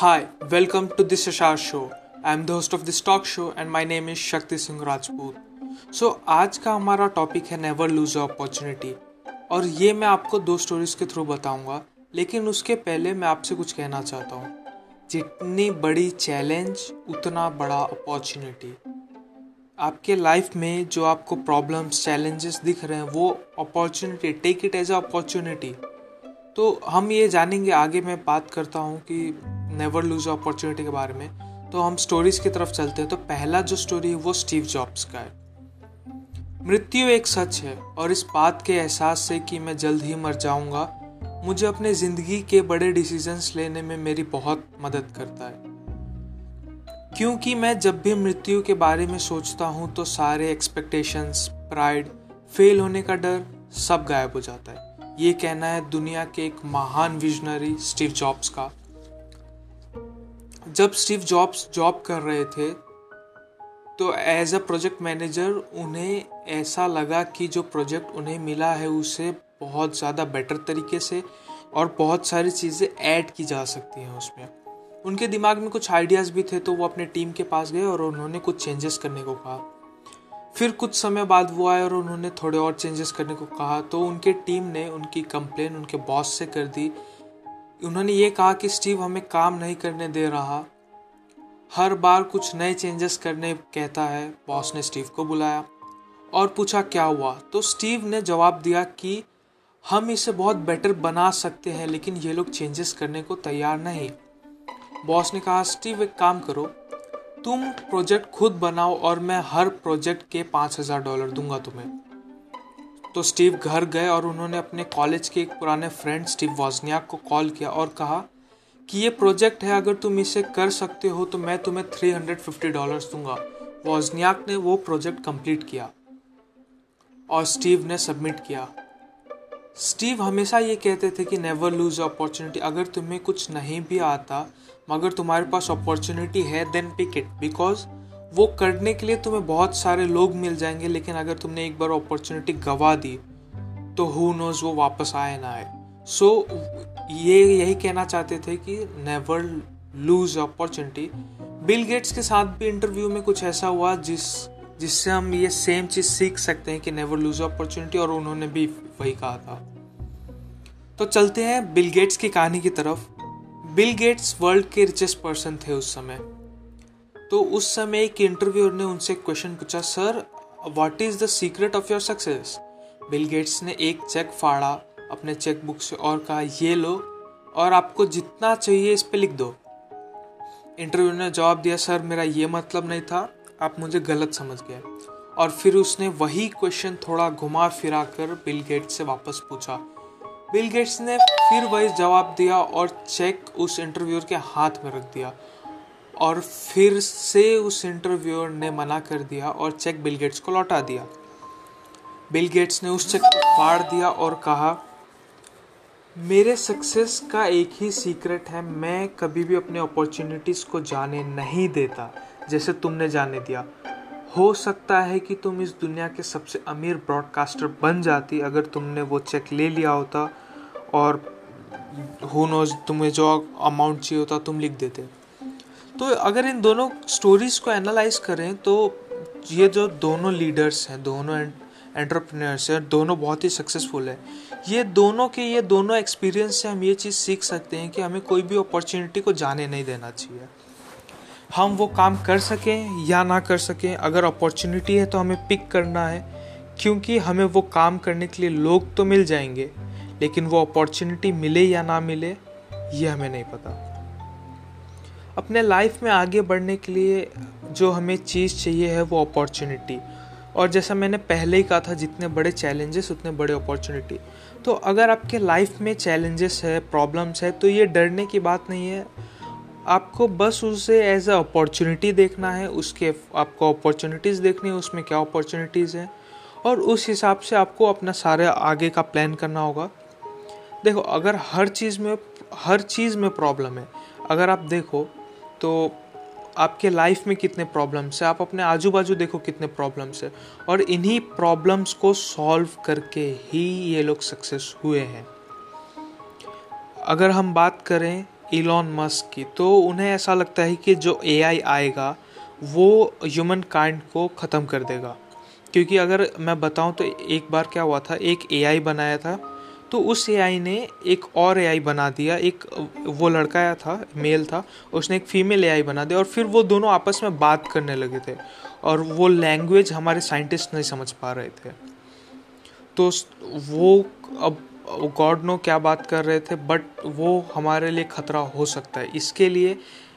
Hi, welcome to this Ashar show. I am the host of this talk show and my name is Shakti Singh Rajput. So आज का हमारा topic है never lose a opportunity और ये मैं आपको दो स्टोरीज के थ्रू बताऊँगा लेकिन उसके पहले मैं आपसे कुछ कहना चाहता हूँ जितनी बड़ी चैलेंज उतना बड़ा अपॉर्चुनिटी आपके लाइफ में जो आपको प्रॉब्लम्स चैलेंजेस दिख रहे हैं वो opportunity take it as opportunity तो हम ये जानेंगे आगे मैं बात करता हूँ कि नेवर लूज अपॉर्चुनिटी के बारे में तो हम स्टोरीज की तरफ़ चलते हैं। तो पहला जो स्टोरी है, वो स्टीव जॉब्स का है। मृत्यु एक सच है, और इस बात के एहसास से कि मैं जल्द ही मर जाऊँगा, मुझे अपने ज़िंदगी के बड़े डिसीजंस लेने में मेरी बहुत मदद करता है। क्योंकि मैं जब भी मृत्यु के बारे में सोचता हूँ तो सारे एक्सपेक्टेशंस प्राइड फेल होने का डर सब गायब हो जाता है। ये कहना है दुनिया के एक महान विजनरी स्टीव जॉब्स का। जब स्टीव जॉब्स जॉब कर रहे थे तो एज अ प्रोजेक्ट मैनेजर उन्हें ऐसा लगा कि जो प्रोजेक्ट उन्हें मिला है, उसे बहुत ज़्यादा बेटर तरीके से और बहुत सारी चीज़ें ऐड की जा सकती हैं उसमें। उनके दिमाग में कुछ आइडियाज़ भी थे तो वो अपने टीम के पास गए और उन्होंने कुछ चेंजेस करने को कहा। फिर कुछ समय बाद वो आए और उन्होंने थोड़े और चेंजेस करने को कहा तो उनके टीम ने उनकी कंप्लेन उनके बॉस से कर दी उन्होंने ये कहा कि स्टीव हमें काम नहीं करने दे रहा। हर बार कुछ नए चेंजेस करने कहता है। बॉस ने स्टीव को बुलाया और पूछा, क्या हुआ? तो स्टीव ने जवाब दिया कि हम इसे बहुत बेटर बना सकते हैं, लेकिन ये लोग चेंजेस करने को तैयार नहीं। बॉस ने कहा, स्टीव, एक काम करो। तुम प्रोजेक्ट खुद बनाओ और मैं हर प्रोजेक्ट के पाँच हज़ार डॉलर दूँगा तुम्हें। तो स्टीव घर गए और उन्होंने अपने कॉलेज के एक पुराने फ्रेंड स्टीव वॉजनियाक को कॉल किया और कहा कि ये प्रोजेक्ट है, अगर तुम इसे कर सकते हो तो मैं तुम्हें थ्री हंड्रेड फिफ्टी डॉलर्स दूँगा। वॉजनियाक ने वो प्रोजेक्ट कंप्लीट किया और स्टीव ने सबमिट किया। स्टीव हमेशा ये कहते थे कि नेवर लूज अपॉर्चुनिटी अगर तुम्हें कुछ नहीं भी आता, मगर तुम्हारे पास अपॉर्चुनिटी है देन पिक इट बिकॉज़ वो करने के लिए तुम्हें बहुत सारे लोग मिल जाएँगे लेकिन अगर तुमने एक बार अपॉर्चुनिटी गवा दी तो हु नोज़ वो वापस आए ना आए। सो so, ये यही कहना चाहते थे कि never lose opportunity Bill Gates के साथ भी इंटरव्यू में कुछ ऐसा हुआ जिस जिससे हम ये सेम चीज़ सीख सकते हैं कि नेवर लूज अपॉर्चुनिटी और उन्होंने भी वही कहा था। तो चलते हैं बिल गेट्स की कहानी की तरफ़। बिल गेट्स वर्ल्ड के रिचेस्ट पर्सन थे उस समय। तो उस समय एक इंटरव्यूअर ने उनसे क्वेश्चन पूछा sir what is the secret of your success Bill Gates ने एक चेक फाड़ा, अपने चेक बुक से और कहा, ये लो और आपको जितना चाहिए इस पर लिख दो. इंटरव्यू ने जवाब दिया सर मेरा ये मतलब नहीं था, आप मुझे गलत समझ गए। और फिर उसने वही क्वेश्चन थोड़ा घुमा फिरा कर बिल गेट्स से वापस पूछा। बिल गेट्स ने फिर वही जवाब दिया और चेक उस इंटरव्यूअर के हाथ में रख दिया। और फिर से उस इंटरव्यूअर ने मना कर दिया और चेक बिल गेट्स को लौटा दिया। बिल गेट्स ने उस चेक को फाड़ दिया और कहा, मेरे सक्सेस का एक ही सीक्रेट है, मैं कभी भी अपने अपॉर्चुनिटीज़ को जाने नहीं देता, जैसे तुमने जाने दिया। हो सकता है कि तुम इस दुनिया के सबसे अमीर ब्रॉडकास्टर बन जाती अगर तुमने वो चेक ले लिया होता और हु नोज़ तुम्हें जो अमाउंट चाहिए होता तुम लिख देते। तो अगर इन दोनों स्टोरीज़ को एनालाइज करें तो ये जो दोनों लीडर्स हैं, दोनों एंटरप्रेन्योर्स हैं, दोनों बहुत ही सक्सेसफुल है। ये दोनों के ये दोनों एक्सपीरियंस से हम ये चीज़ सीख सकते हैं कि हमें कोई भी अपॉर्चुनिटी को जाने नहीं देना चाहिए। हम वो काम कर सकें या ना कर सकें, अगर अपॉर्चुनिटी है तो हमें पिक करना है, क्योंकि हमें वो काम करने के लिए लोग तो मिल जाएँगे, लेकिन वो अपॉर्चुनिटी मिले या ना मिले, ये हमें नहीं पता। अपने लाइफ में आगे बढ़ने के लिए जो हमें चीज़ चाहिए है वो अपॉर्चुनिटी और जैसा मैंने पहले ही कहा था, जितने बड़े चैलेंजेस उतने बड़े अपॉर्चुनिटी तो अगर आपके लाइफ में चैलेंजेस है प्रॉब्लम्स है तो ये डरने की बात नहीं है। आपको बस उसे एज अ अपॉर्चुनिटी देखना है, उसके आपको अपॉर्चुनिटीज़ देखनी है, उसमें क्या अपॉर्चुनिटीज़ हैं। और उस हिसाब से आपको अपना सारे आगे का प्लान करना होगा। देखो, अगर हर चीज़ में, हर चीज़ में प्रॉब्लम है, अगर आप देखो तो आपके लाइफ में कितने प्रॉब्लम्स है? आप अपने आजू बाजू देखो कितने प्रॉब्लम्स है। और इन्हीं प्रॉब्लम्स को सॉल्व करके ही ये लोग सक्सेस हुए हैं। अगर हम बात करें इलॉन मस्क की तो उन्हें ऐसा लगता है कि जो एआई आएगा, वो ह्यूमन काइंड को ख़त्म कर देगा। क्योंकि अगर मैं बताऊँ तो एक बार क्या हुआ था? एक एआई बनाया था। तो उस एआई ने एक और एआई बना दिया। एक, वो लड़का था मेल था, उसने एक फीमेल एआई बना दिया और फिर वो दोनों आपस में बात करने लगे थे और वो लैंग्वेज हमारे साइंटिस्ट नहीं समझ पा रहे थे। तो वो अब गॉड नो क्या बात कर रहे थे बट वो हमारे लिए ख़तरा हो सकता है। इसके लिए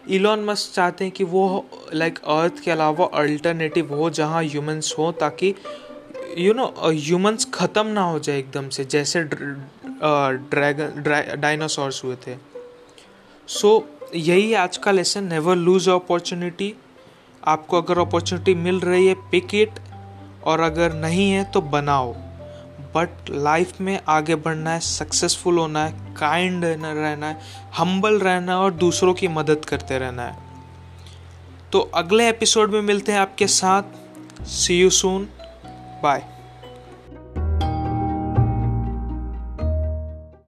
इलॉन मस्क चाहते हैं कि वो लाइक अर्थ के अलावा अल्टरनेटिव हो जहाँ ह्यूमंस हो ताकि यू नो ह्यूमंस ख़त्म ना हो जाए एकदम से जैसे ड्रैगन डायनासोर्स हुए थे। सो so, यही आज का लेसन नेवर लूज अपॉर्चुनिटी आपको अगर अपॉर्चुनिटी मिल रही है पिक इट और अगर नहीं है तो बनाओ। बट लाइफ में आगे बढ़ना है सक्सेसफुल होना है काइंड रहना है हम्बल रहना है और दूसरों की मदद करते रहना है। तो अगले एपिसोड में मिलते हैं आपके साथ। See you soon Bye.